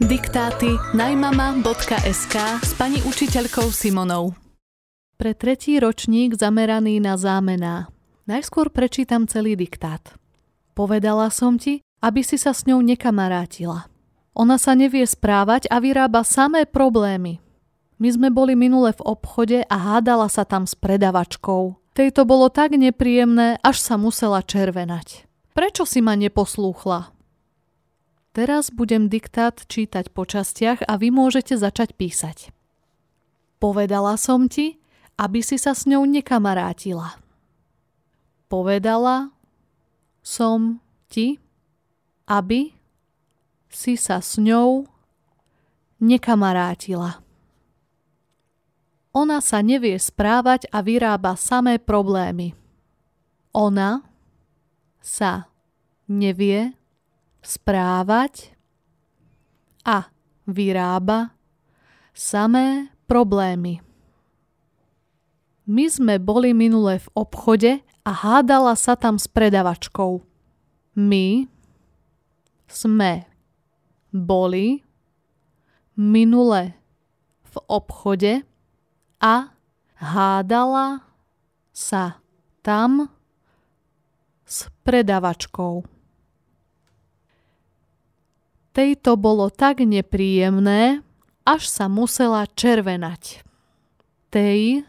Diktáty najmama.sk s pani učiteľkou Simonou. Pre tretí ročník zameraný na zámená. Najskôr prečítam celý diktát. Povedala som ti, aby si sa s ňou nekamarátila. Ona sa nevie správať a vyrába samé problémy. My sme boli minule v obchode a hádala sa tam s predavačkou. Tejto bolo tak nepríjemné, až sa musela červenať. Prečo si ma neposlúchla? Teraz budem diktát čítať po častiach a vy môžete začať písať. Povedala som ti, aby si sa s ňou nekamarátila. Povedala som ti, aby si sa s ňou nekamarátila. Ona sa nevie správať a vyrába samé problémy. Ona sa nevie správať a vyrába samé problémy. My sme boli minule v obchode a hádala sa tam s predavačkou. My sme boli minule v obchode a hádala sa tam s predavačkou. Tejto bolo tak nepríjemné, až sa musela červenať. Tej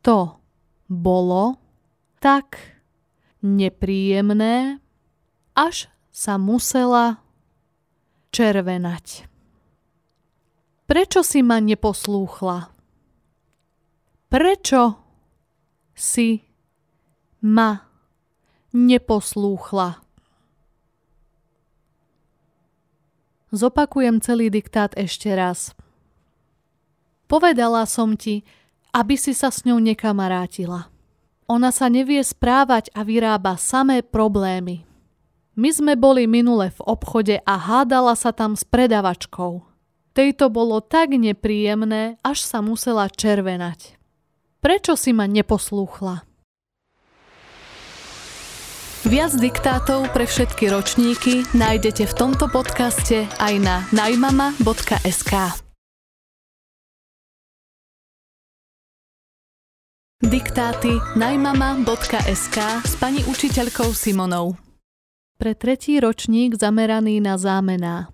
to bolo tak nepríjemné, až sa musela červenať. Prečo si ma neposlúchla? Prečo si ma neposlúchla? Zopakujem celý diktát ešte raz. Povedala som ti, aby si sa s ňou nekamarátila. Ona sa nevie správať a vyrába samé problémy. My sme boli minule v obchode a hádala sa tam s predavačkou. Tejto bolo tak nepríjemné, až sa musela červenať. Prečo si ma neposlúchla? Viac diktátov pre všetky ročníky nájdete v tomto podcaste aj na najmama.sk. Diktáty najmama.sk s pani učiteľkou Simonou. Pre tretí ročník zameraný na zámená.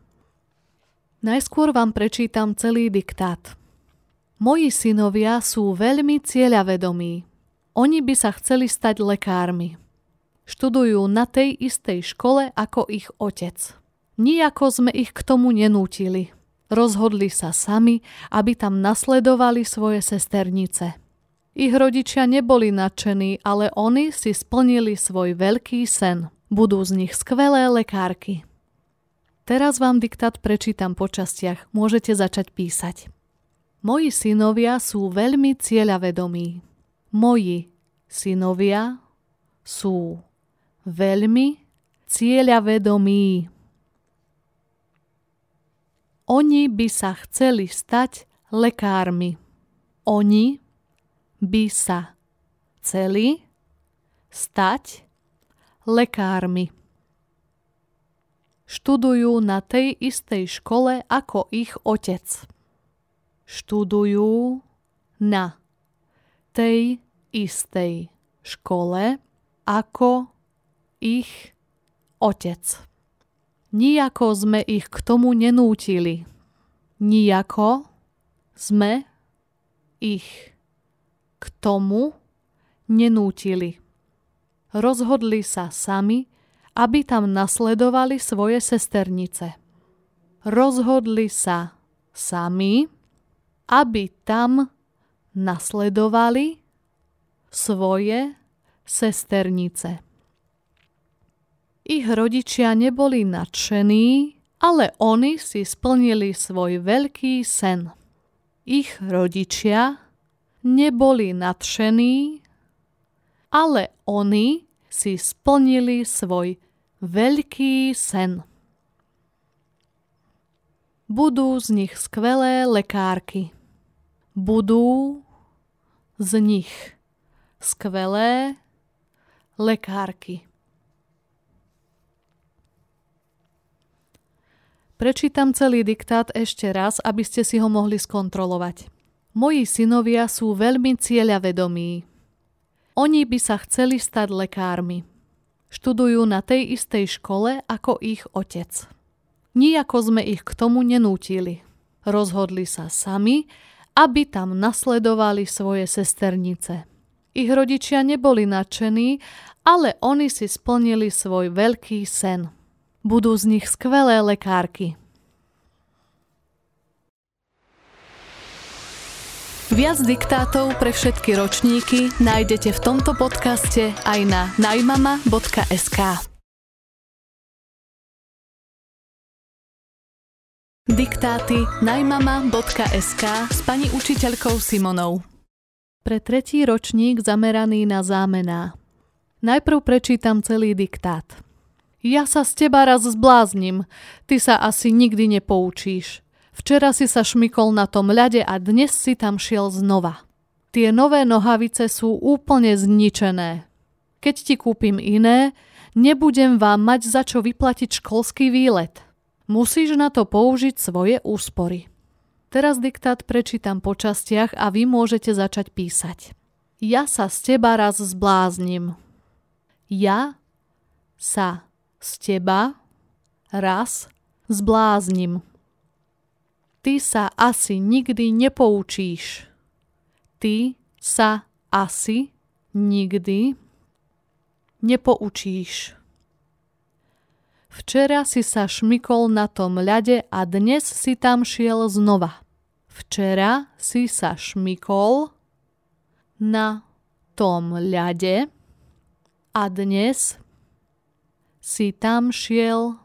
Najskôr vám prečítam celý diktát. Moji synovia sú veľmi cieľavedomí. Oni by sa chceli stať lekármi. Študujú na tej istej škole ako ich otec. Nijako sme ich k tomu nenútili. Rozhodli sa sami, aby tam nasledovali svoje sesternice. Ich rodičia neboli nadšení, ale oni si splnili svoj veľký sen. Budú z nich skvelé lekárky. Teraz vám diktát prečítam po častiach, môžete začať písať. Moji synovia sú veľmi cieľavedomí. Moji synovia sú veľmi cieľavedomí. Oni by sa chceli stať lekármi. Oni by sa chceli stať lekármi. Študujú na tej istej škole ako ich otec. Študujú na tej istej škole ako ich otec. Nijako sme ich k tomu nenútili. Nijako sme ich k tomu nenútili. Rozhodli sa sami, aby tam nasledovali svoje sesternice. Rozhodli sa sami, aby tam nasledovali svoje sesternice. Ich rodičia neboli nadšení, ale oni si splnili svoj veľký sen. Ich rodičia neboli nadšení, ale oni si splnili svoj veľký sen. Budú z nich skvelé lekárky. Budú z nich skvelé lekárky. Prečítam celý diktát ešte raz, aby ste si ho mohli skontrolovať. Moji synovia sú veľmi cieľavedomí. Oni by sa chceli stať lekármi. Študujú na tej istej škole ako ich otec. Nijako sme ich k tomu nenútili. Rozhodli sa sami, aby tam nasledovali svoje sesternice. Ich rodičia neboli nadšení, ale oni si splnili svoj veľký sen. Budú z nich skvelé lekárky. Viac diktátov pre všetky ročníky nájdete v tomto podcaste aj na najmama.sk. Diktáty najmama.sk s pani učiteľkou Simonou. Pre tretí ročník zameraný na zámená. Najprv prečítam celý diktát. Ja sa z teba raz zbláznim, ty sa asi nikdy nepoučíš. Včera si sa šmykol na tom ľade a dnes si tam šiel znova. Tie nové nohavice sú úplne zničené. Keď ti kúpim iné, nebudem vám mať za čo vyplatiť školský výlet. Musíš na to použiť svoje úspory. Teraz diktát prečítam po častiach a vy môžete začať písať. Ja sa z teba raz zbláznim. Ja sa z teba raz zbláznim ty sa asi nikdy nepoučíš. Ty sa asi nikdy nepoučíš. Včera si sa šmykol na tom ľade a dnes si tam šiel znova. Včera si sa šmykol na tom ľade a dnes si tam šiel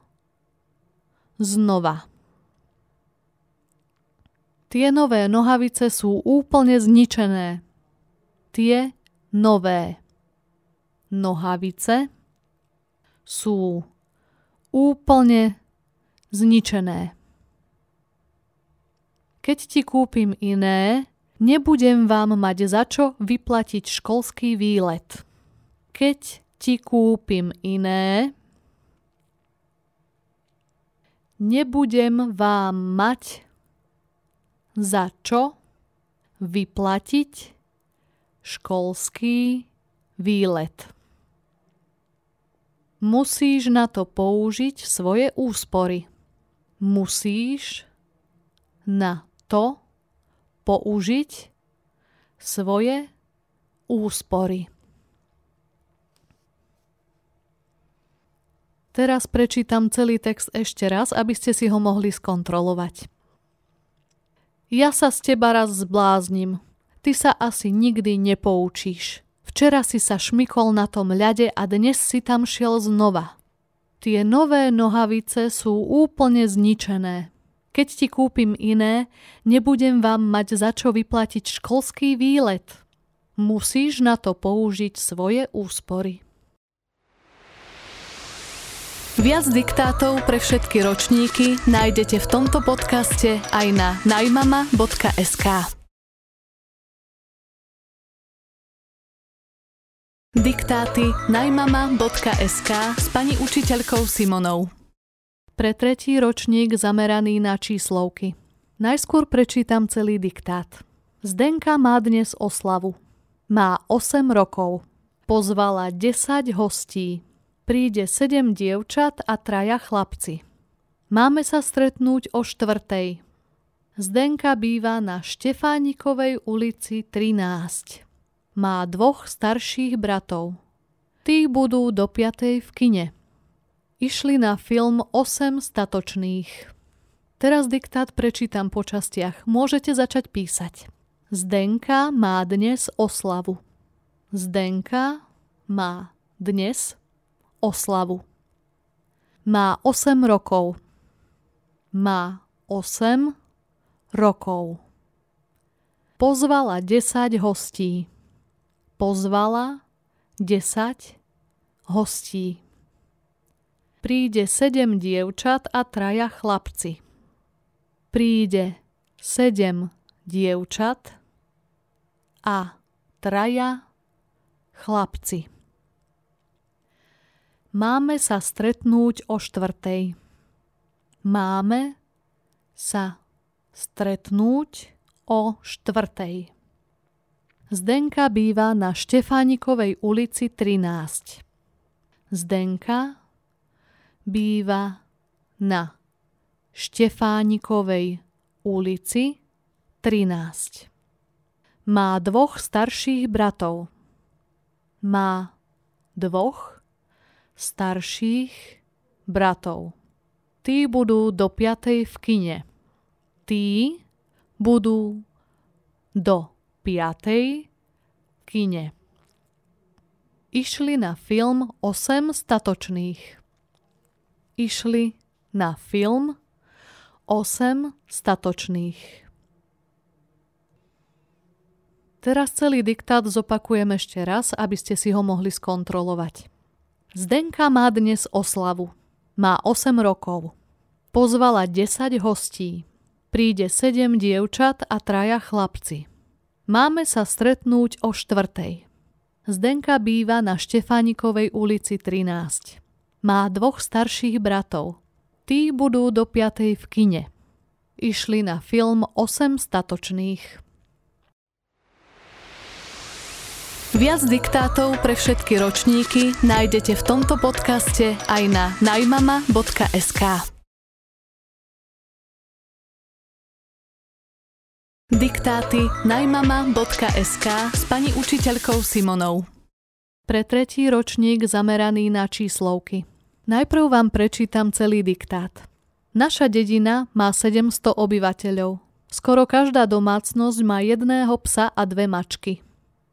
znova. Tie nové nohavice sú úplne zničené. Tie nové nohavice sú úplne zničené. Keď ti kúpim iné, nebudem vám mať za čo vyplatiť školský výlet. Keď ti kúpim iné, nebudem vám mať za čo vyplatiť školský výlet. Musíš na to použiť svoje úspory. Musíš na to použiť svoje úspory. Teraz prečítam celý text ešte raz, aby ste si ho mohli skontrolovať. Ja sa z teba raz zbláznim. Ty sa asi nikdy nepoučíš. Včera si sa šmykol na tom ľade a dnes si tam šiel znova. Tie nové nohavice sú úplne zničené. Keď ti kúpim iné, nebudem vám mať za čo vyplatiť školský výlet. Musíš na to použiť svoje úspory. Viac diktátov pre všetky ročníky nájdete v tomto podcaste aj na najmama.sk. Diktáty najmama.sk s pani učiteľkou Simonou. Pre tretí ročník zameraný na číslovky. Najskôr prečítam celý diktát. Zdenka má dnes oslavu. Má 8 rokov. Pozvala 10 hostí príde sedem dievčat a traja chlapci. Máme sa stretnúť o štvrtej. Zdenka býva na Štefánikovej ulici 13. Má dvoch starších bratov. Tí budú do piatej v kine. Išli na film 8 statočných. Teraz diktát prečítam po častiach. Môžete začať písať. Zdenka má dnes oslavu. Zdenka má dnes oslavu. Má 8 rokov. Má 8 rokov. Pozvala 10 hostí. Pozvala 10 hostí. Príde 7 dievčat a traja chlapci. Príde 7 dievčat a traja chlapci. Máme sa stretnúť o štvrtej. máme sa stretnúť o štvrtej. Zdenka býva na Štefánikovej ulici 13. Zdenka býva na Štefánikovej ulici 13. Má dvoch starších bratov. Má dvoch starších bratov. Tí budú do piatej v kine. Tí budú do piatej kine. Išli na film 8 statočných. Išli na film 8 statočných. Teraz celý diktát zopakujem ešte raz, aby ste si ho mohli skontrolovať. Zdenka má dnes oslavu. Má 8 rokov. Pozvala 10 hostí. Príde 7 dievčat a traja chlapci. Máme sa stretnúť o štvrtej. Zdenka býva na Štefánikovej ulici 13. Má dvoch starších bratov. Tí budú do 5. v kine. Išli na film 8 statočných. Viac diktátov pre všetky ročníky nájdete v tomto podcaste aj na najmama.sk. Diktáty najmama.sk s pani učiteľkou Simonou. Pre tretí ročník zameraný na číslovky. Najprv vám prečítam celý diktát. Naša dedina má 700 obyvateľov. Skoro každá domácnosť má jedného psa a dve mačky.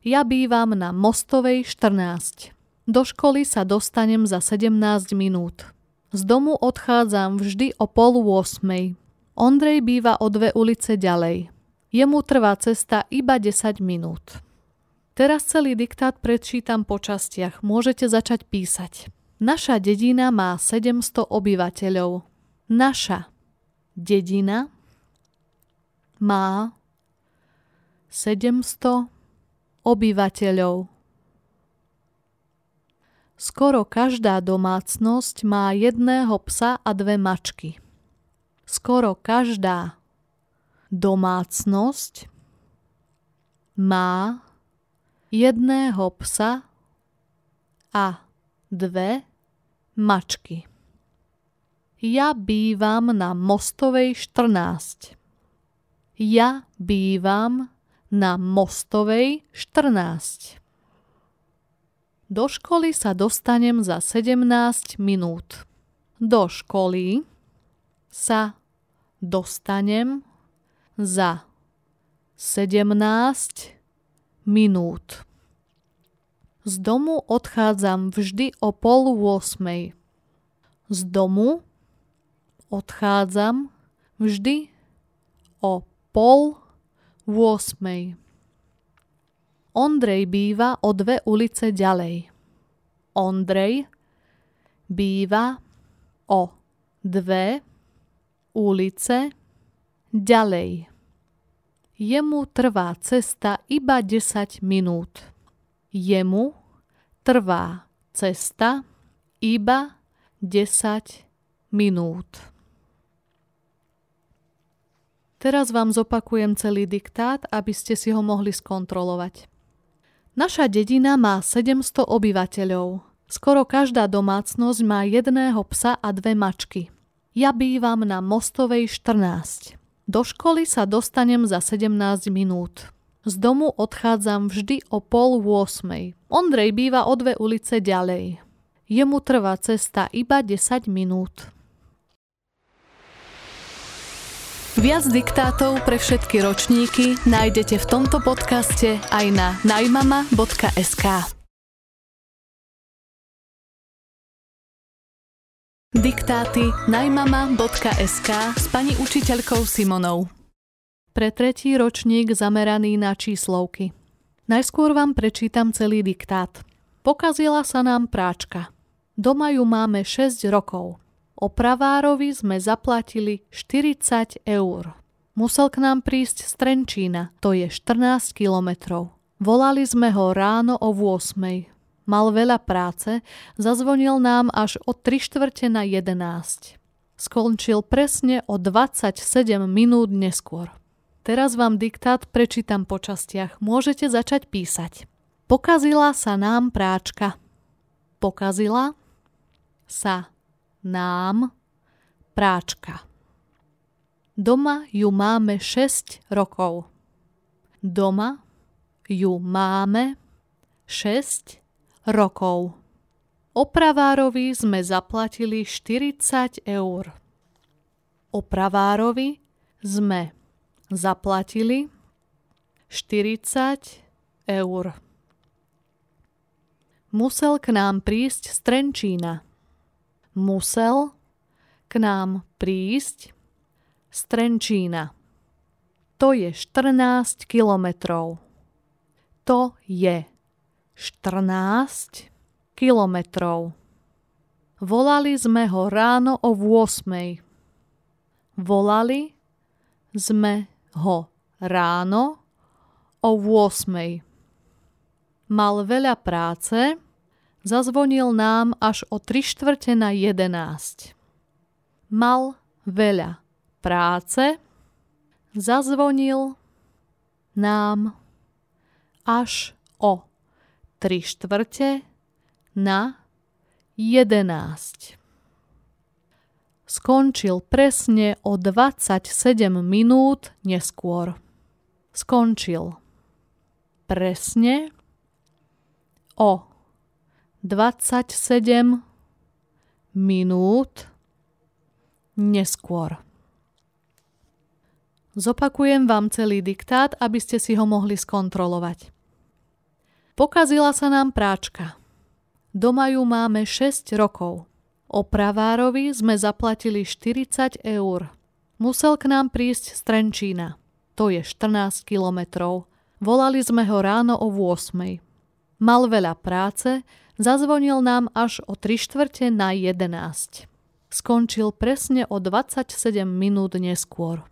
Ja bývam na Mostovej 14. Do školy sa dostanem za 17 minút. Z domu odchádzam vždy o pol 8. Ondrej býva o dve ulice ďalej. Jemu trvá cesta iba 10 minút. Teraz celý diktát prečítam po častiach. Môžete začať písať. Naša dedina má 700 obyvateľov. Naša dedina má 700 obyvateľov. Skoro každá domácnosť má jedného psa a dve mačky. Skoro každá domácnosť má jedného psa a dve mačky. Ja bývam na Mostovej 14. Ja bývam na Mostovej 14. Do školy sa dostanem za 17 minút. Do školy sa dostanem za 17 minút. Z domu odchádzam vždy o pol 8. Z domu odchádzam vždy o pol 8. Ondrej býva o dve ulice ďalej. Ondrej býva o dve ulice Ďalej. Jemu trvá cesta iba 10 minút. Jemu trvá cesta iba 10 minút. Teraz vám zopakujem celý diktát, aby ste si ho mohli skontrolovať. Naša dedina má 700 obyvateľov. Skoro každá domácnosť má jedného psa a dve mačky. Ja bývam na Mostovej 14. Do školy sa dostanem za 17 minút. Z domu odchádzam vždy o pol 8. Ondrej býva o dve ulice ďalej. Jemu trvá cesta iba 10 minút. Viac diktátov pre všetky ročníky nájdete v tomto podcaste aj na najmama.sk. Diktáty najmama.sk s pani učiteľkou Simonou. Pre tretí ročník zameraný na číslovky. Najskôr vám prečítam celý diktát. Pokazila sa nám práčka. Doma ju máme 6 rokov. Opravárovi sme zaplatili 40 eur. Musel k nám prísť z Trenčína, to je 14 kilometrov. Volali sme ho ráno o 8 mal veľa práce, zazvonil nám až o 3 štvrte na 11. Skončil presne o 27 minút neskôr. Teraz vám diktát prečítam po častiach. Môžete začať písať. Pokazila sa nám práčka. Pokazila sa nám práčka. Doma ju máme 6 rokov. Doma ju máme 6 rokov. Opravárovi sme zaplatili 40 eur. Opravárovi sme zaplatili 40 eur. Musel k nám prísť z Trenčína. Musel k nám prísť z Trenčína. To je 14 kilometrov. To je 14 kilometrov. Volali sme ho ráno o 8. Volali sme ho ráno o 8. Mal veľa práce, zazvonil nám až o 3 štvrte na 11. Mal veľa práce, zazvonil nám až o 3 štvrte na 11 skončil presne o 27 minút neskôr. Skončil presne o 27 minút neskôr. Zopakujem vám celý diktát, aby ste si ho mohli skontrolovať. Pokazila sa nám práčka. Doma ju máme 6 rokov. Opravárovi sme zaplatili 40 eur. Musel k nám prísť z Trenčína. To je 14 kilometrov. Volali sme ho ráno o 8. Mal veľa práce, zazvonil nám až o 3 štvrte na 11. Skončil presne o 27 minút neskôr.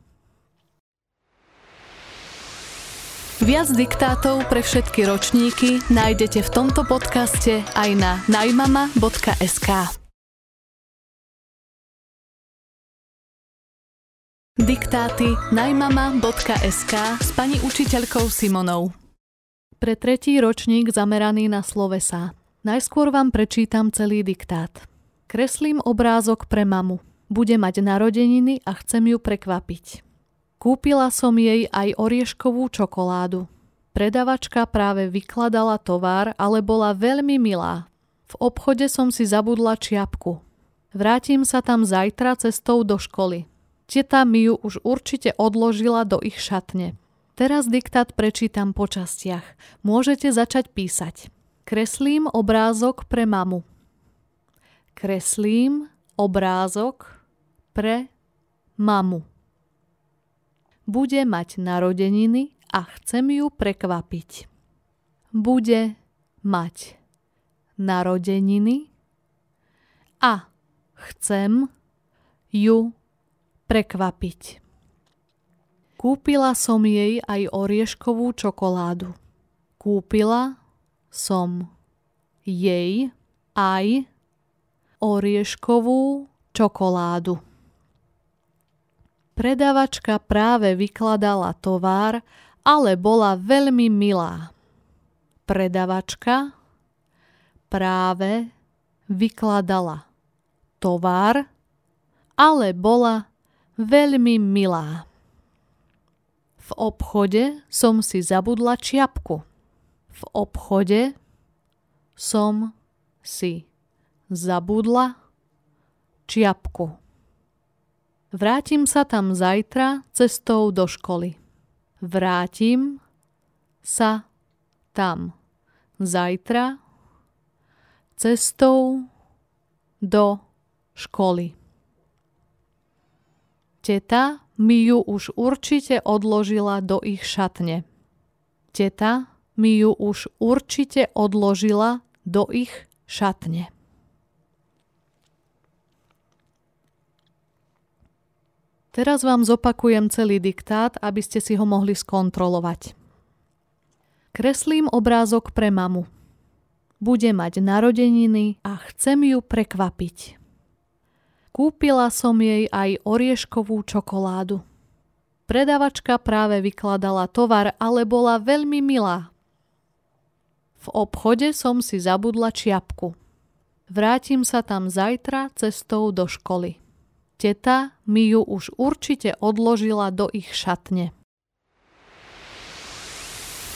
Viac diktátov pre všetky ročníky nájdete v tomto podcaste aj na najmama.sk. Diktáty najmama.sk s pani učiteľkou Simonou. Pre tretí ročník zameraný na slovesa. Najskôr vám prečítam celý diktát. Kreslím obrázok pre mamu. Bude mať narodeniny a chcem ju prekvapiť. Kúpila som jej aj orieškovú čokoládu. Predavačka práve vykladala tovar, ale bola veľmi milá. V obchode som si zabudla čiapku. Vrátim sa tam zajtra cestou do školy. Teta mi ju už určite odložila do ich šatne. Teraz diktát prečítam po častiach. Môžete začať písať. Kreslím obrázok pre mamu. Kreslím obrázok pre mamu. Bude mať narodeniny a chcem ju prekvapiť. Bude mať narodeniny a chcem ju prekvapiť. Kúpila som jej aj orieškovú čokoládu. Kúpila som jej aj orieškovú čokoládu. Predavačka práve vykladala tovar, ale bola veľmi milá. Predavačka práve vykladala tovar, ale bola veľmi milá. V obchode som si zabudla čiapku. V obchode som si zabudla čiapku. Vrátim sa tam zajtra cestou do školy. Vrátim sa tam zajtra cestou do školy. Teta mi ju už určite odložila do ich šatne. Teta mi ju už určite odložila do ich šatne. Teraz vám zopakujem celý diktát, aby ste si ho mohli skontrolovať. Kreslím obrázok pre mamu. Bude mať narodeniny a chcem ju prekvapiť. Kúpila som jej aj orieškovú čokoládu. Predavačka práve vykladala tovar, ale bola veľmi milá. V obchode som si zabudla čiapku. Vrátim sa tam zajtra cestou do školy. Teta mi ju už určite odložila do ich šatne.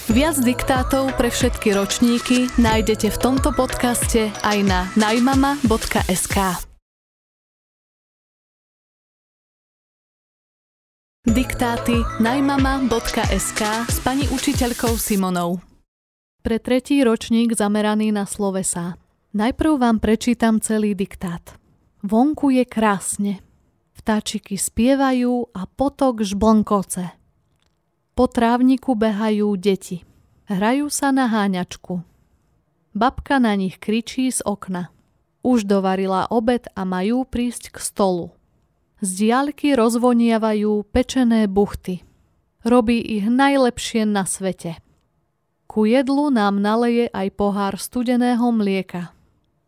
Viac diktátov pre všetky ročníky nájdete v tomto podcaste aj na najmama.sk. Diktáty najmama.sk s pani učiteľkou Simonou. Pre tretí ročník zameraný na slovesa. Najprv vám prečítam celý diktát. Vonku je krásne. Vtáčiky spievajú a potok žblnkoce. Po trávniku behajú deti. Hrajú sa na háňačku. Babka na nich kričí z okna. Už dovarila obed a majú prísť k stolu. Z diaľky rozvoniavajú pečené buchty. Robí ich najlepšie na svete. Ku jedlu nám naleje aj pohár studeného mlieka.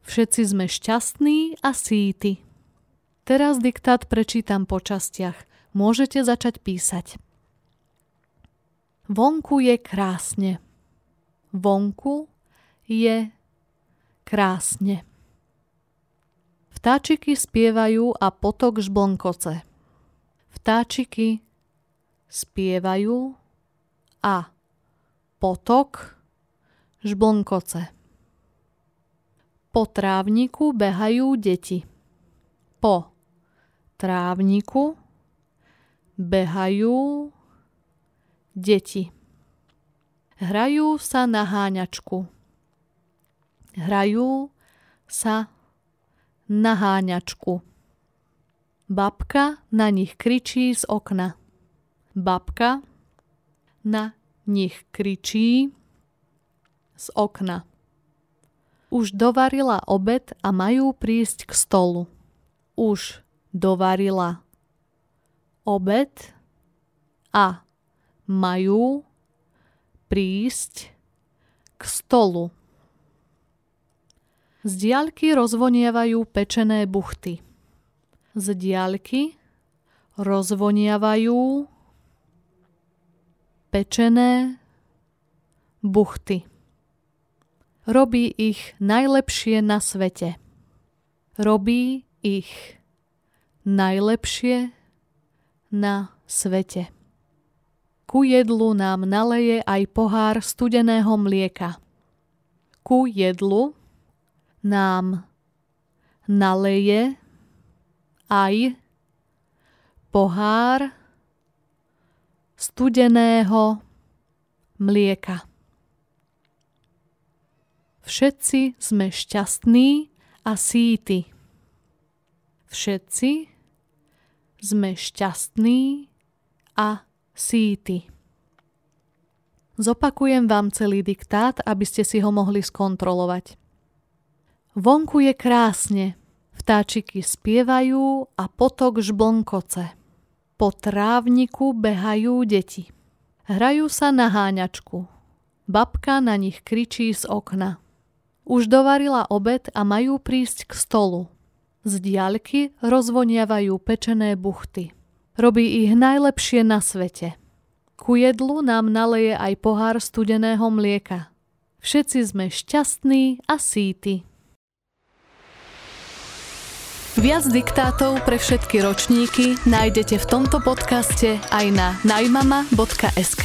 Všetci sme šťastní a síti. Teraz diktát prečítam po častiach. Môžete začať písať. Vonku je krásne. Vonku je krásne. Vtáčiky spievajú a potok žblnkoce. Vtáčiky spievajú a potok žblnkoce. Po trávniku behajú deti. Po trávniku behajú deti. Hrajú sa na háňačku. Hrajú sa na háňačku. Babka na nich kričí z okna. Babka na nich kričí z okna. Už dovarila obed a majú prísť k stolu. Už dovarila obed a majú prísť k stolu. Z diaľky rozvonievajú pečené buchty. Z diaľky rozvonievajú pečené buchty robí ich najlepšie na svete. Robí ich najlepšie na svete. Ku jedlu nám naleje aj pohár studeného mlieka. Ku jedlu nám naleje aj pohár studeného mlieka. Všetci sme šťastní a síti. Všetci sme šťastní a síti. Zopakujem vám celý diktát, aby ste si ho mohli skontrolovať. Vonku je krásne, vtáčiky spievajú a potok žblnkoce. Po trávniku behajú deti. Hrajú sa na háňačku. Babka na nich kričí z okna. Už dovarila obed a majú prísť k stolu. Z diaľky rozvoniavajú pečené buchty. Robí ich najlepšie na svete. Ku jedlu nám naleje aj pohár studeného mlieka. Všetci sme šťastní a síti. Viac diktátov pre všetky ročníky nájdete v tomto podcaste aj na najmama.sk.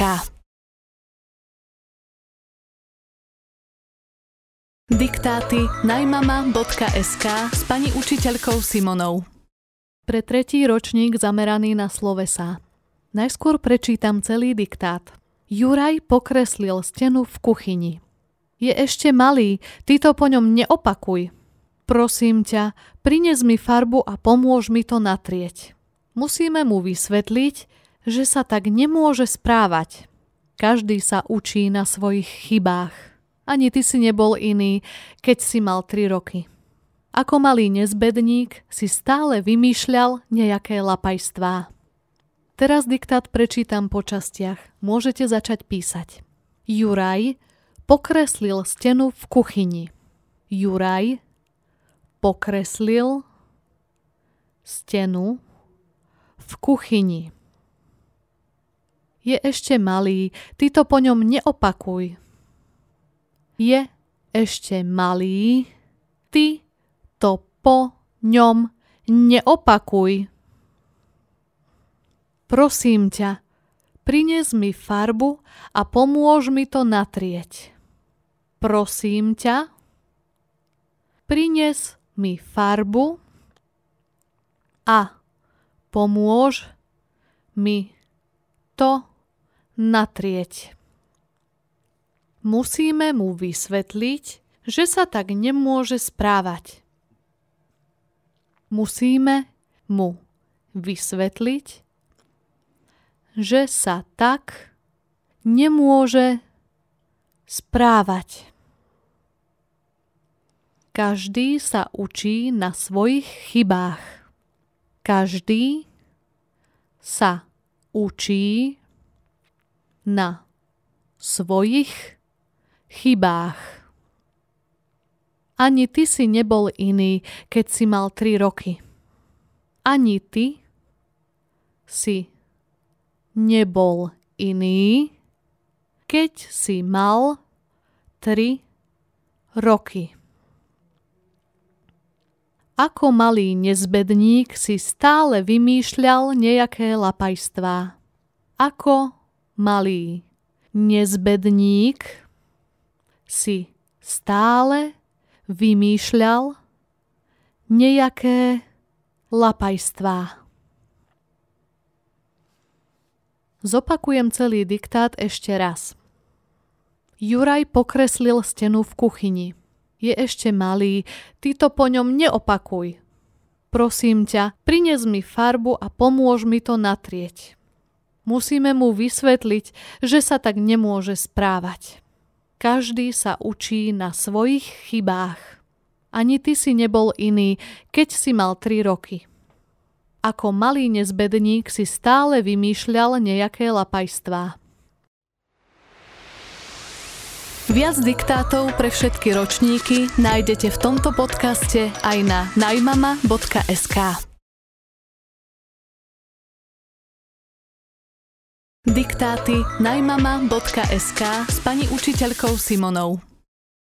Diktáty najmama.sk s pani učiteľkou Simonou. Pre tretí ročník zameraný na slovesa. Najskôr prečítam celý diktát. Juraj pokreslil stenu v kuchyni. Je ešte malý, ty to po ňom neopakuj. Prosím ťa, prines mi farbu a pomôž mi to natrieť. Musíme mu vysvetliť, že sa tak nemôže správať. Každý sa učí na svojich chybách. Ani ty si nebol iný, keď si mal 3 roky. Ako malý nezbedník si stále vymýšľal nejaké lapajstvá. Teraz diktát prečítam po častiach. Môžete začať písať. Juraj pokreslil stenu v kuchyni. Juraj pokreslil stenu v kuchyni. Je ešte malý, ty to po ňom neopakuj. Je ešte malý, ty to po ňom neopakuj. Prosím ťa, prines mi farbu a pomôž mi to natrieť. Prosím ťa, prines mi farbu a pomôž mi to natrieť. Musíme mu vysvetliť, že sa tak nemôže správať. Musíme mu vysvetliť, že sa tak nemôže správať. Každý sa učí na svojich chybách. Každý sa učí na svojich chybách. Ani ty si nebol iný, keď si mal tri roky. Ani ty si nebol iný, keď si mal tri roky. Ako malý nezbedník si stále vymýšľal nejaké lapajstvá. Ako malý nezbedník si stále vymýšľal nejaké lapajstvá. Zopakujem celý diktát ešte raz. Juraj pokreslil stenu v kuchyni. Je ešte malý, ty to po ňom neopakuj. Prosím ťa, prines mi farbu a pomôž mi to natrieť. Musíme mu vysvetliť, že sa tak nemôže správať. Každý sa učí na svojich chybách. Ani ty si nebol iný, keď si mal tri roky. Ako malý nezbedník si stále vymýšľal nejaké lapajstvá. Viac diktátov pre všetky ročníky nájdete v tomto podcaste aj na najmama.sk. Diktáty najmama.sk s pani učiteľkou Simonou.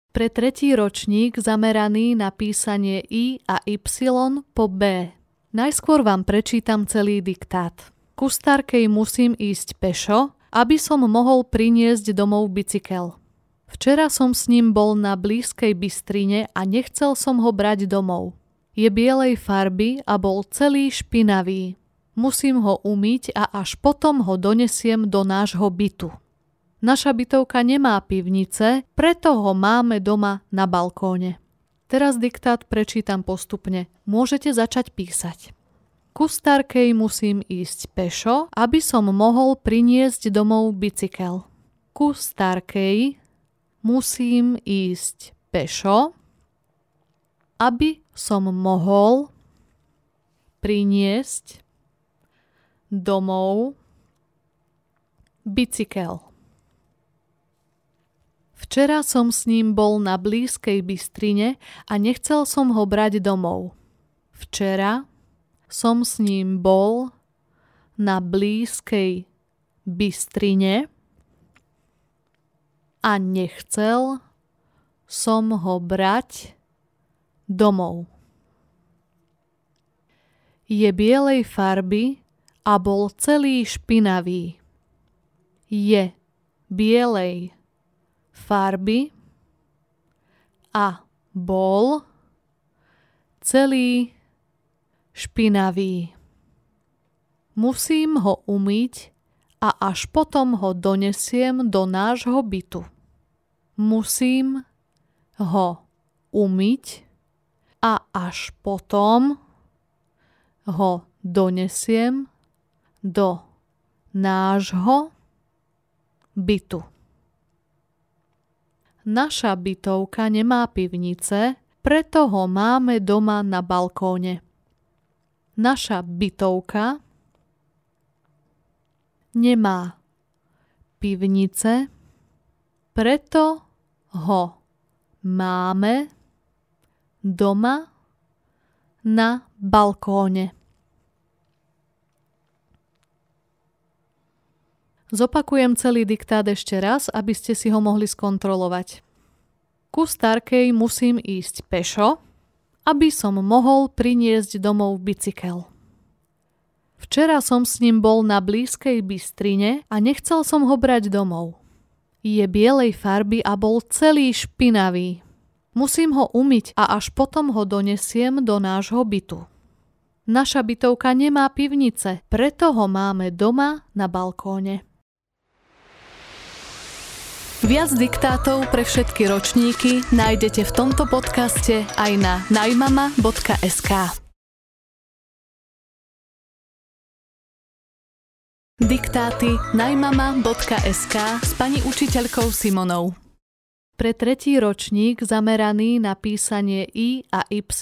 Pre tretí ročník zameraný na písanie I a Y po B. Najskôr vám prečítam celý diktát. Ku musím ísť pešo, aby som mohol priniesť domov bicykel. Včera som s ním bol na blízkej bystrine a nechcel som ho brať domov. Je bielej farby a bol celý špinavý. Musím ho umyť a až potom ho donesiem do nášho bytu. Naša bytovka nemá pivnice, preto ho máme doma na balkóne. Teraz diktát prečítam postupne. Môžete začať písať. Ku starkej musím ísť pešo, aby som mohol priniesť domov bicykel. Ku starkej musím ísť pešo, aby som mohol priniesť domov bicykel. Včera som s ním bol na blízkej bystrine a nechcel som ho brať domov. Včera som s ním bol na blízkej bystrine a nechcel som ho brať domov. Je bielej farby a bol celý špinavý. Je bielej farby a bol celý špinavý. Musím ho umyť a až potom ho donesiem do nášho bytu. Musím ho umyť a až potom ho donesiem do nášho bytu. Naša bytovka nemá pivnice, preto ho máme doma na balkóne. Naša bytovka nemá pivnice, preto ho máme doma na balkóne. Zopakujem celý diktát ešte raz, aby ste si ho mohli skontrolovať. Ku Starkej musím ísť pešo, aby som mohol priniesť domov bicykel. Včera som s ním bol na blízkej Bystrine a nechcel som ho brať domov. Je bielej farby a bol celý špinavý. Musím ho umyť a až potom ho donesiem do nášho bytu. Naša bytovka nemá pivnice, preto ho máme doma na balkóne. Viac diktátov pre všetky ročníky nájdete v tomto podcaste aj na najmama.sk. Diktáty najmama.sk s pani učiteľkou Simonou. Pre tretí ročník zameraný na písanie I a Y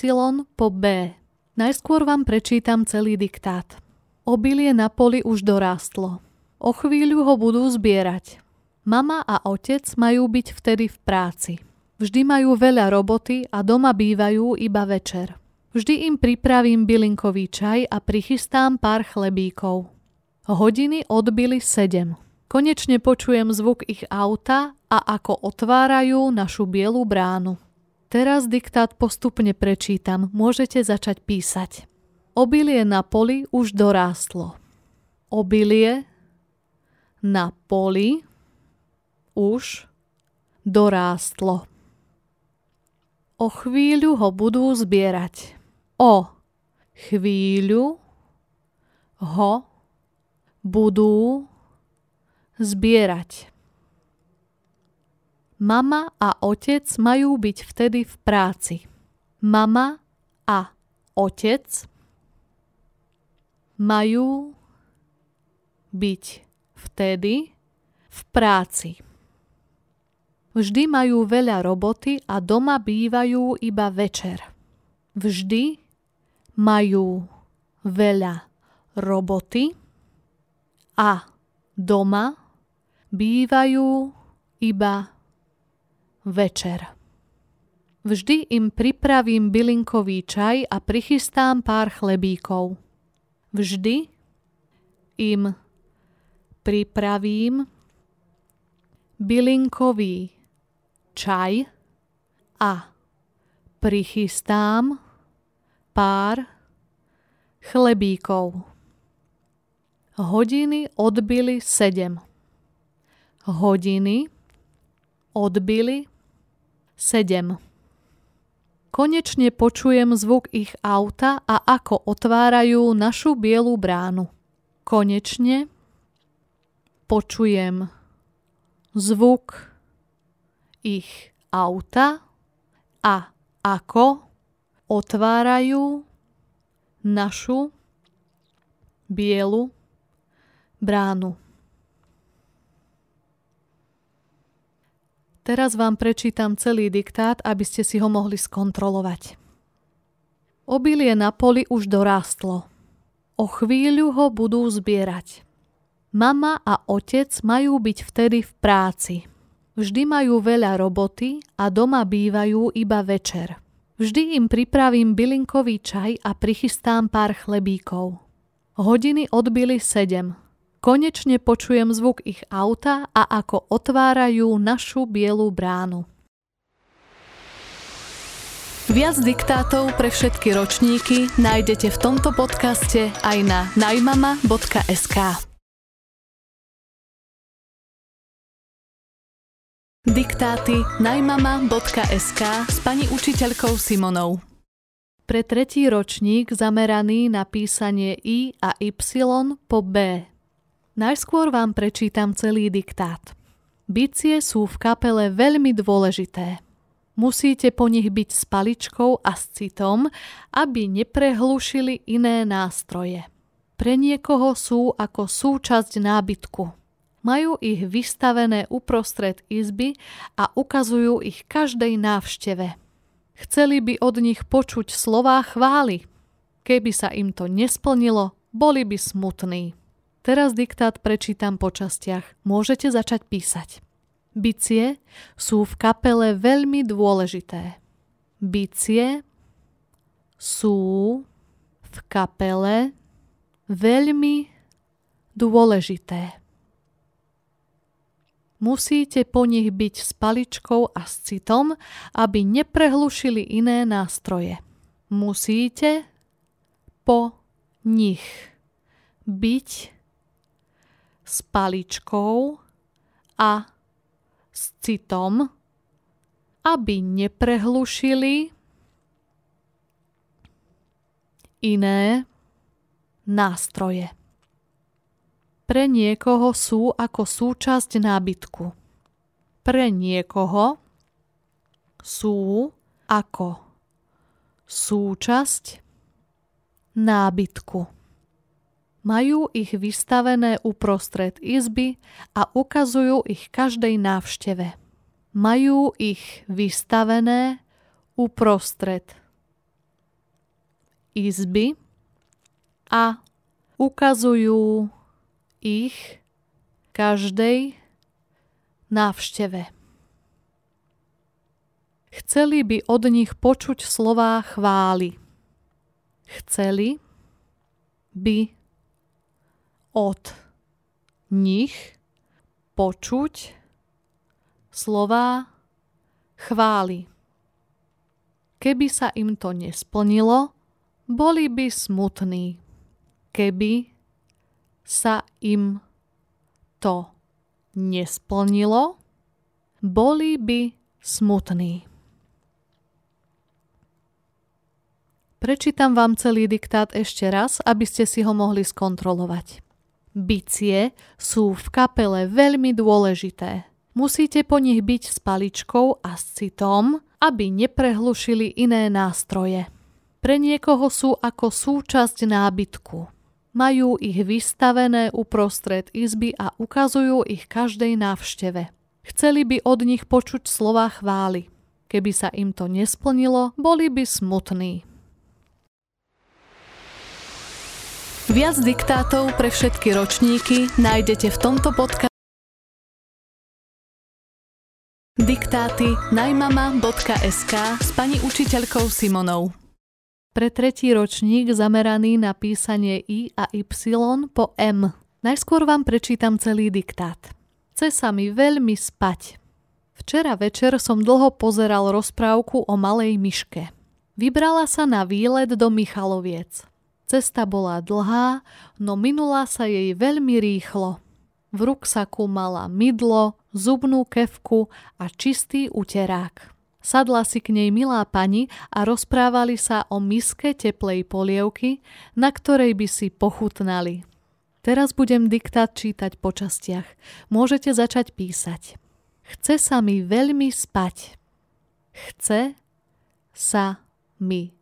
po B. Najskôr vám prečítam celý diktát. Obilie na poli už dorástlo. O chvíľu ho budú zbierať. Mama a otec majú byť vtedy v práci. Vždy majú veľa roboty a doma bývajú iba večer. Vždy im pripravím bylinkový čaj a prichystám pár chlebíkov. Hodiny odbili sedem. Konečne počujem zvuk ich auta a ako otvárajú našu bielu bránu. Teraz diktát postupne prečítam, môžete začať písať. Obilie na poli už dorástlo. Obilie na poli už dorástlo. O chvíľu ho budú zbierať. O chvíľu ho budú zbierať. Mama a otec majú byť vtedy v práci. Mama a otec majú byť vtedy v práci. Vždy majú veľa roboty a doma bývajú iba večer. Vždy majú veľa roboty a doma bývajú iba večer. Vždy im pripravím bylinkový čaj a prichystám pár chlebíkov. Vždy im pripravím bylinkový čaj a prichystám pár chlebíkov. Hodiny odbili sedem. Hodiny odbili sedem. Konečne počujem zvuk ich auta a ako otvárajú našu bielu bránu. Konečne počujem zvuk ich auta a ako otvárajú našu bielu bránu. Teraz vám prečítam celý diktát, aby ste si ho mohli skontrolovať. Obilie na poli už dorástlo. O chvíľu ho budú zbierať. Mama a otec majú byť vtedy v práci. Vždy majú veľa roboty a doma bývajú iba večer. Vždy im pripravím bylinkový čaj a prichystám pár chlebíkov. Hodiny odbili sedem. Konečne počujem zvuk ich auta a ako otvárajú našu bielu bránu. Viac diktátov pre všetky ročníky nájdete v tomto podcaste aj na najmama.sk. Diktáty najmama.sk s pani učiteľkou Simonou. Pre tretí ročník zameraný na písanie I a Y po B. Najskôr vám prečítam celý diktát. Bicie sú v kapele veľmi dôležité. Musíte po nich byť s paličkou a s citom, aby neprehlušili iné nástroje. Pre niekoho sú ako súčasť nábytku majú ich vystavené uprostred izby a ukazujú ich každej návšteve. Chceli by od nich počuť slová chvály. Keby sa im to nesplnilo, boli by smutní. Teraz diktát prečítam po častiach. Môžete začať písať. Bicie sú v kapele veľmi dôležité. Bicie sú v kapele veľmi dôležité. Musíte po nich byť s paličkou a s citom, aby neprehlušili iné nástroje. Musíte po nich byť s paličkou a s citom, aby neprehlušili iné nástroje. Pre niekoho sú ako súčasť nábytku. Pre niekoho sú ako súčasť nábytku. Majú ich vystavené uprostred izby a ukazujú ich každej návšteve. Majú ich vystavené uprostred izby a ukazujú ich každej návšteve. Chceli by od nich počuť slová chvály. Chceli by od nich počuť slová chvály. Keby sa im to nesplnilo, boli by smutní, keby sa im to nesplnilo, boli by smutní. Prečítam vám celý diktát ešte raz, aby ste si ho mohli skontrolovať. Bicie sú v kapele veľmi dôležité. Musíte po nich byť s paličkou a s citom, aby neprehlušili iné nástroje. Pre niekoho sú ako súčasť nábytku. Majú ich vystavené uprostred izby a ukazujú ich každej návšteve. Chceli by od nich počuť slova chvály. Keby sa im to nesplnilo, boli by smutní. Viac diktátov pre všetky ročníky nájdete v tomto podcaste. Diktáty najmama.sk s pani učiteľkou Simonou pre tretí ročník zameraný na písanie I a Y po M. Najskôr vám prečítam celý diktát. Chce sa mi veľmi spať. Včera večer som dlho pozeral rozprávku o malej myške. Vybrala sa na výlet do Michaloviec. Cesta bola dlhá, no minula sa jej veľmi rýchlo. V ruksaku mala mydlo, zubnú kevku a čistý uterák. Sadla si k nej milá pani a rozprávali sa o miske teplej polievky, na ktorej by si pochutnali. Teraz budem diktát čítať po častiach. Môžete začať písať. Chce sa mi veľmi spať. Chce sa mi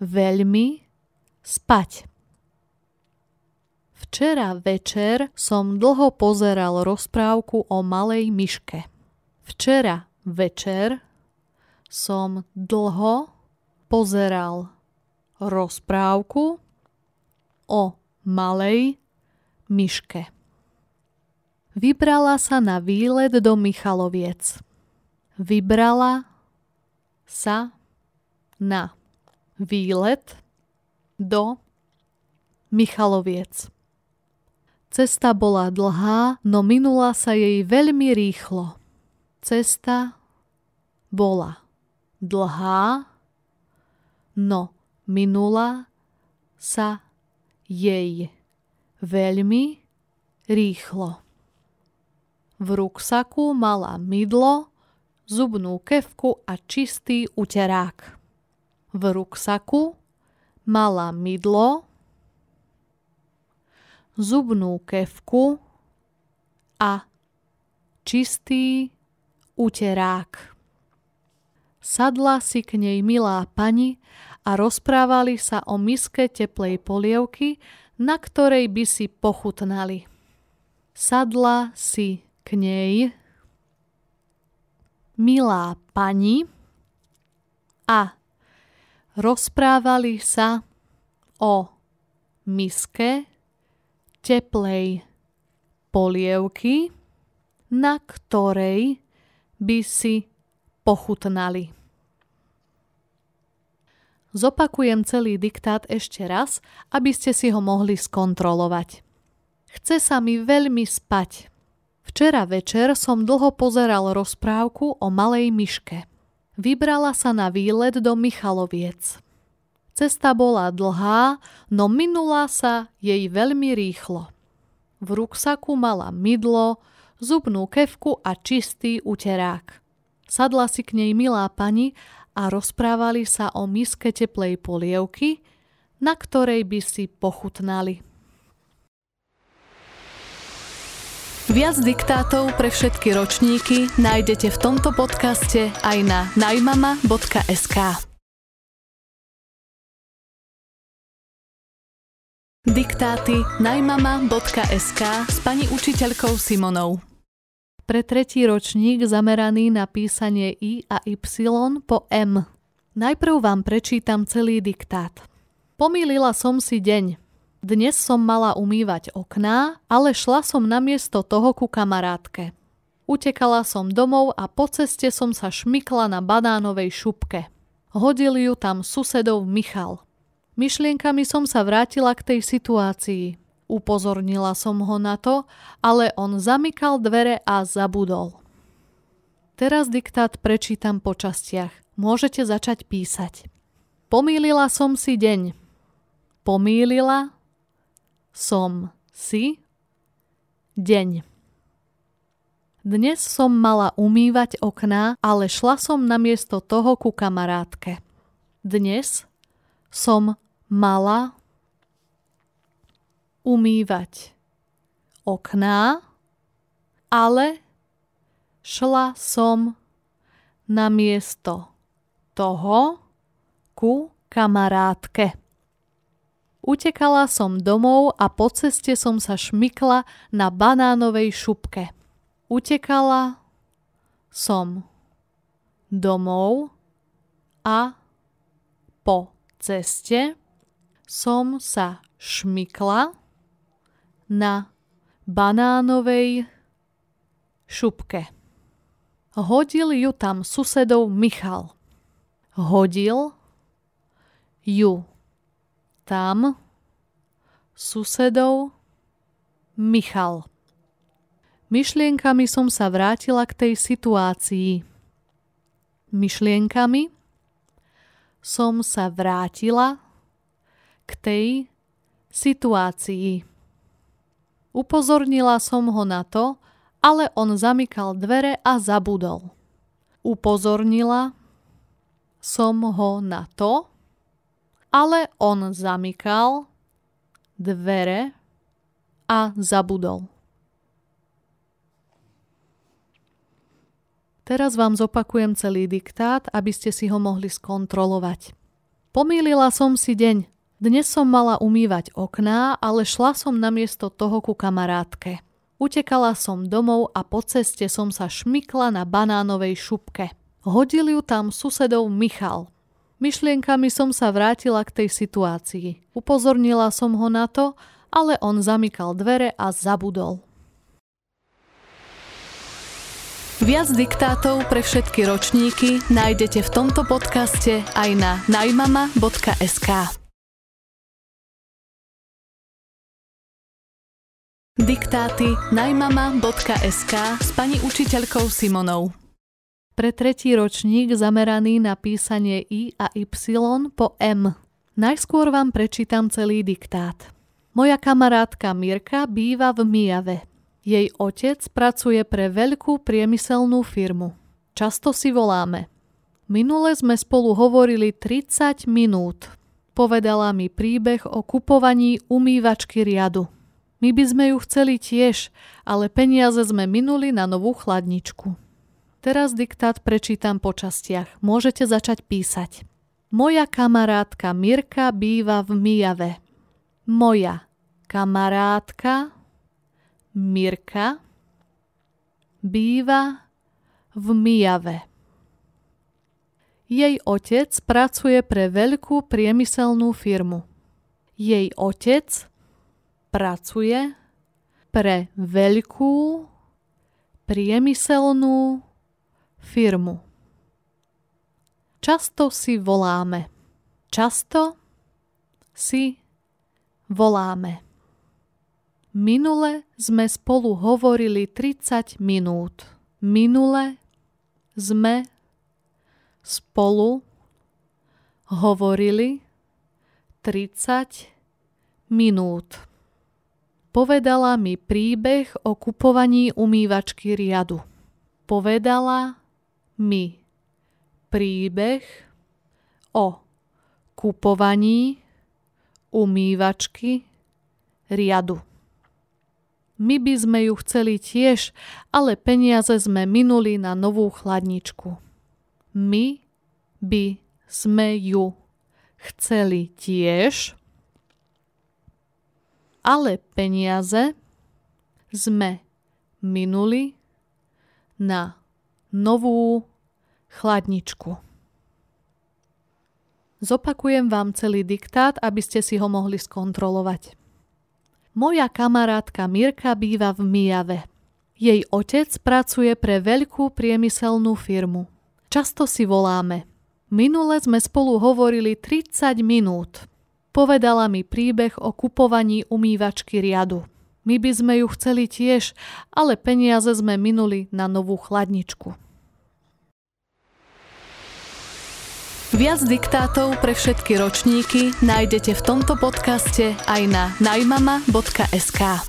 veľmi spať. Včera večer som dlho pozeral rozprávku o malej myške. Včera večer som dlho pozeral rozprávku o malej myške. Vybrala sa na výlet do Michaloviec. Vybrala sa na výlet do Michaloviec. Cesta bola dlhá, no minula sa jej veľmi rýchlo. Cesta bola dlhá, no minula sa jej veľmi rýchlo. V ruksaku mala mydlo, zubnú kevku a čistý uterák. V ruksaku mala mydlo, zubnú kevku a čistý uterák. Sadla si k nej milá pani a rozprávali sa o miske teplej polievky, na ktorej by si pochutnali. Sadla si k nej milá pani a rozprávali sa o miske teplej polievky, na ktorej by si pochutnali. Zopakujem celý diktát ešte raz, aby ste si ho mohli skontrolovať. Chce sa mi veľmi spať. Včera večer som dlho pozeral rozprávku o malej myške. Vybrala sa na výlet do Michaloviec. Cesta bola dlhá, no minula sa jej veľmi rýchlo. V ruksaku mala mydlo, zubnú kevku a čistý uterák. Sadla si k nej milá pani a rozprávali sa o miske teplej polievky, na ktorej by si pochutnali. Viac diktátov pre všetky ročníky nájdete v tomto podcaste aj na najmama.sk. Diktáty najmama.sk s pani učiteľkou Simonou. Pre tretí ročník zameraný na písanie I a Y po M. Najprv vám prečítam celý diktát. Pomýlila som si deň. Dnes som mala umývať okná, ale šla som namiesto toho ku kamarátke. Utekala som domov a po ceste som sa šmykla na banánovej šupke. Hodil ju tam susedov Michal – Myšlienkami som sa vrátila k tej situácii. Upozornila som ho na to, ale on zamykal dvere a zabudol. Teraz diktát prečítam po častiach. Môžete začať písať. Pomýlila som si deň. Pomýlila som si deň. Dnes som mala umývať okná, ale šla som namiesto toho ku kamarátke. Dnes som mala umývať okná, ale šla som na miesto toho ku kamarátke. Utekala som domov a po ceste som sa šmykla na banánovej šupke. Utekala som domov a po ceste som sa šmykla na banánovej šupke. Hodil ju tam susedov Michal. Hodil ju tam susedov Michal. Myšlienkami som sa vrátila k tej situácii. Myšlienkami som sa vrátila k tej situácii. Upozornila som ho na to, ale on zamykal dvere a zabudol. Upozornila som ho na to, ale on zamykal dvere a zabudol. Teraz vám zopakujem celý diktát, aby ste si ho mohli skontrolovať. Pomýlila som si deň. Dnes som mala umývať okná, ale šla som namiesto toho ku kamarátke. Utekala som domov a po ceste som sa šmykla na banánovej šupke. Hodil ju tam susedov Michal. Myšlienkami som sa vrátila k tej situácii. Upozornila som ho na to, ale on zamykal dvere a zabudol. Viac diktátov pre všetky ročníky nájdete v tomto podcaste aj na najmama.sk. Diktáty najmama.sk s pani učiteľkou Simonou. Pre tretí ročník zameraný na písanie I a Y po M. Najskôr vám prečítam celý diktát. Moja kamarátka Mirka býva v Mijave. Jej otec pracuje pre veľkú priemyselnú firmu. Často si voláme. Minule sme spolu hovorili 30 minút. Povedala mi príbeh o kupovaní umývačky riadu. My by sme ju chceli tiež, ale peniaze sme minuli na novú chladničku. Teraz diktát prečítam po častiach. Môžete začať písať. Moja kamarátka Mirka býva v Mijave. Moja kamarátka Mirka býva v Mijave. Jej otec pracuje pre veľkú priemyselnú firmu. Jej otec pracuje pre veľkú priemyselnú firmu. Často si voláme. Často si voláme. Minule sme spolu hovorili 30 minút. Minule sme spolu hovorili 30 minút. Povedala mi príbeh o kupovaní umývačky riadu. Povedala mi príbeh o kupovaní umývačky riadu. My by sme ju chceli tiež, ale peniaze sme minuli na novú chladničku. My by sme ju chceli tiež, ale peniaze sme minuli na novú chladničku. Zopakujem vám celý diktát, aby ste si ho mohli skontrolovať. Moja kamarátka Mirka býva v Mijave. Jej otec pracuje pre veľkú priemyselnú firmu. Často si voláme. Minule sme spolu hovorili 30 minút. Povedala mi príbeh o kupovaní umývačky riadu. My by sme ju chceli tiež, ale peniaze sme minuli na novú chladničku. Viac diktátov pre všetky ročníky nájdete v tomto podcaste aj na najmama.sk.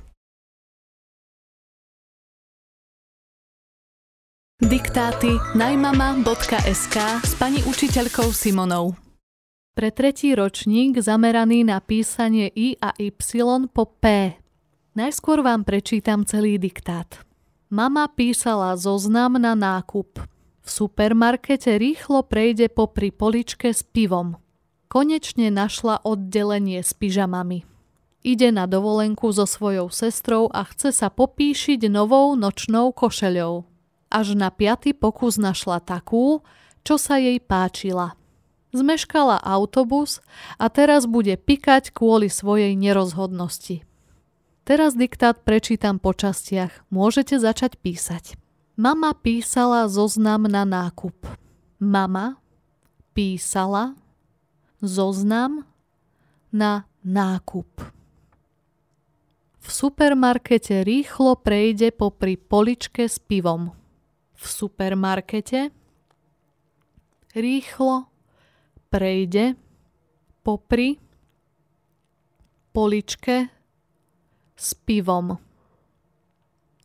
Diktáty najmama.sk s pani učiteľkou Simonou. Pre tretí ročník zameraný na písanie I a Y po P. Najskôr vám prečítam celý diktát. Mama písala zoznam na nákup. V supermarkete rýchlo prejde popri poličke s pivom. Konečne našla oddelenie s pyžamami. Ide na dovolenku so svojou sestrou a chce sa popíšiť novou nočnou košeľou. Až na piaty pokus našla takú, čo sa jej páčila. Zmeškala autobus a teraz bude pikať kvôli svojej nerozhodnosti. Teraz diktát prečítam po častiach. Môžete začať písať. Mama písala zoznam na nákup. Mama písala zoznam na nákup. V supermarkete rýchlo prejde popri poličke s pivom. V supermarkete rýchlo prejde popri poličke s pivom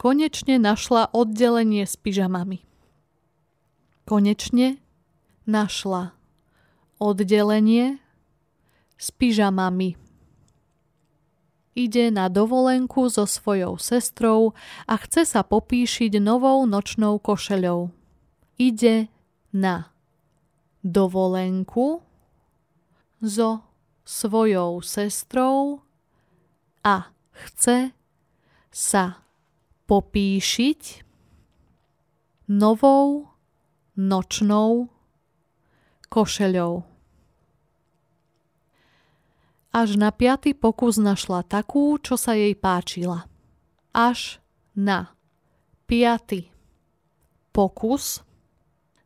konečne našla oddelenie s pyžamami. Konečne našla oddelenie s pyžamami. Ide na dovolenku so svojou sestrou a chce sa popíšiť novou nočnou košeľou. Ide na dovolenku so svojou sestrou a chce sa popíšiť novou nočnou košeľou. Až na piaty pokus našla takú, čo sa jej páčila. Až na piaty pokus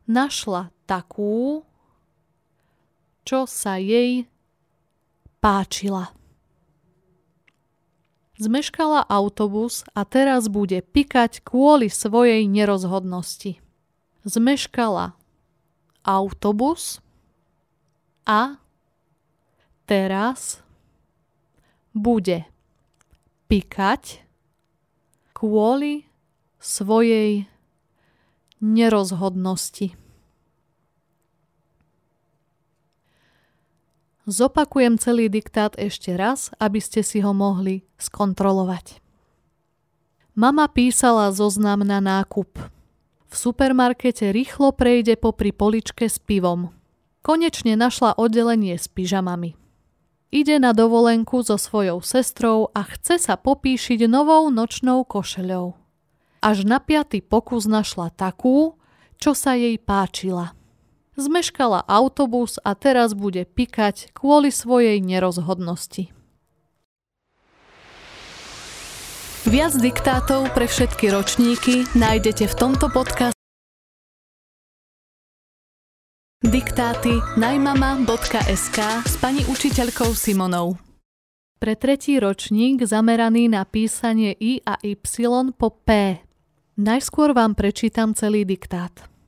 našla takú, čo sa jej páčila. Zmeškala autobus a teraz bude pikať kvôli svojej nerozhodnosti. Zmeškala autobus a teraz bude pikať kvôli svojej nerozhodnosti. Zopakujem celý diktát ešte raz, aby ste si ho mohli skontrolovať. Mama písala zoznam na nákup. V supermarkete rýchlo prejde popri poličke s pivom. Konečne našla oddelenie s pyžamami. Ide na dovolenku so svojou sestrou a chce sa popíšiť novou nočnou košeľou. Až na piaty pokus našla takú, čo sa jej páčila – Zmeškala autobus a teraz bude pikať kvôli svojej nerozhodnosti. Viac diktátov pre všetky ročníky nájdete v tomto podcaste. Diktáty najmama.sk s pani učiteľkou Simonou. Pre tretí ročník zameraný na písanie I a Y po P. Najskôr vám prečítam celý diktát.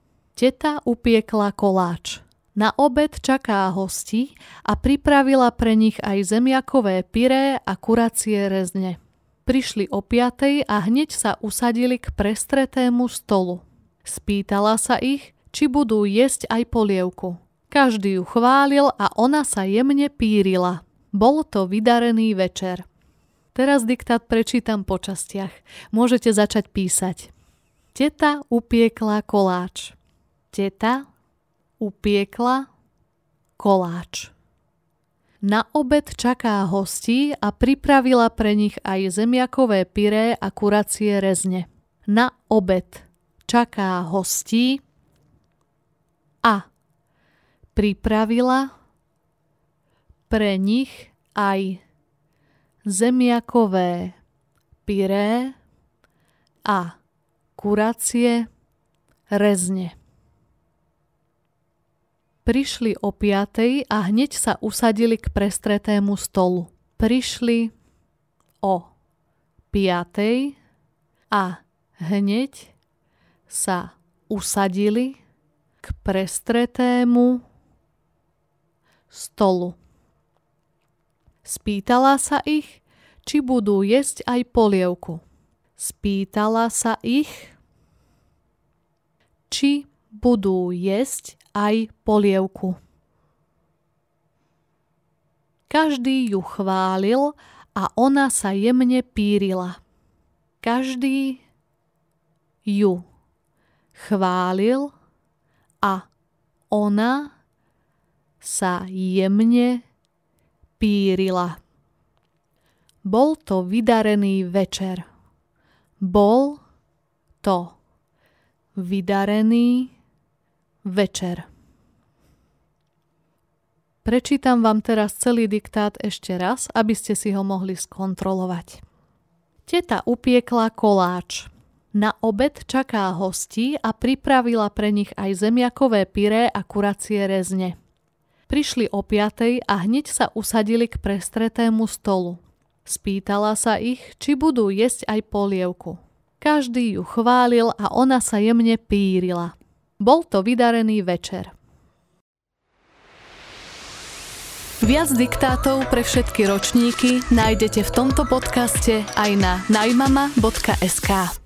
Teta upiekla koláč. Na obed čaká hosti a pripravila pre nich aj zemiakové pyré a kuracie rezne. Prišli o piatej a hneď sa usadili k prestretému stolu. Spýtala sa ich, či budú jesť aj polievku. Každý ju chválil a ona sa jemne pírila. Bol to vydarený večer. Teraz diktát prečítam po častiach. Môžete začať písať. Teta upiekla koláč. Teta upiekla koláč. Na obed čaká hostí a pripravila pre nich aj zemiakové pyré a kuracie rezne. Na obed čaká hostí a pripravila pre nich aj zemiakové pyré a kuracie rezne. Prišli o piatej a hneď sa usadili k prestretému stolu. Prišli o piatej a hneď sa usadili k prestretému stolu. Spýtala sa ich, či budú jesť aj polievku. Spýtala sa ich, či budú jesť aj polievku. Každý ju chválil a ona sa jemne pírila. Každý ju chválil a ona sa jemne pírila. Bol to vydarený večer. Bol to vydarený večer. Prečítam vám teraz celý diktát ešte raz, aby ste si ho mohli skontrolovať. Teta upiekla koláč. Na obed čaká hosti a pripravila pre nich aj zemiakové pyré a kuracie rezne. Prišli o piatej a hneď sa usadili k prestretému stolu. Spýtala sa ich, či budú jesť aj polievku. Každý ju chválil a ona sa jemne pírila. Bol to vydarený večer. Viac diktátov pre všetky ročníky nájdete v tomto podcaste aj na najmama.sk.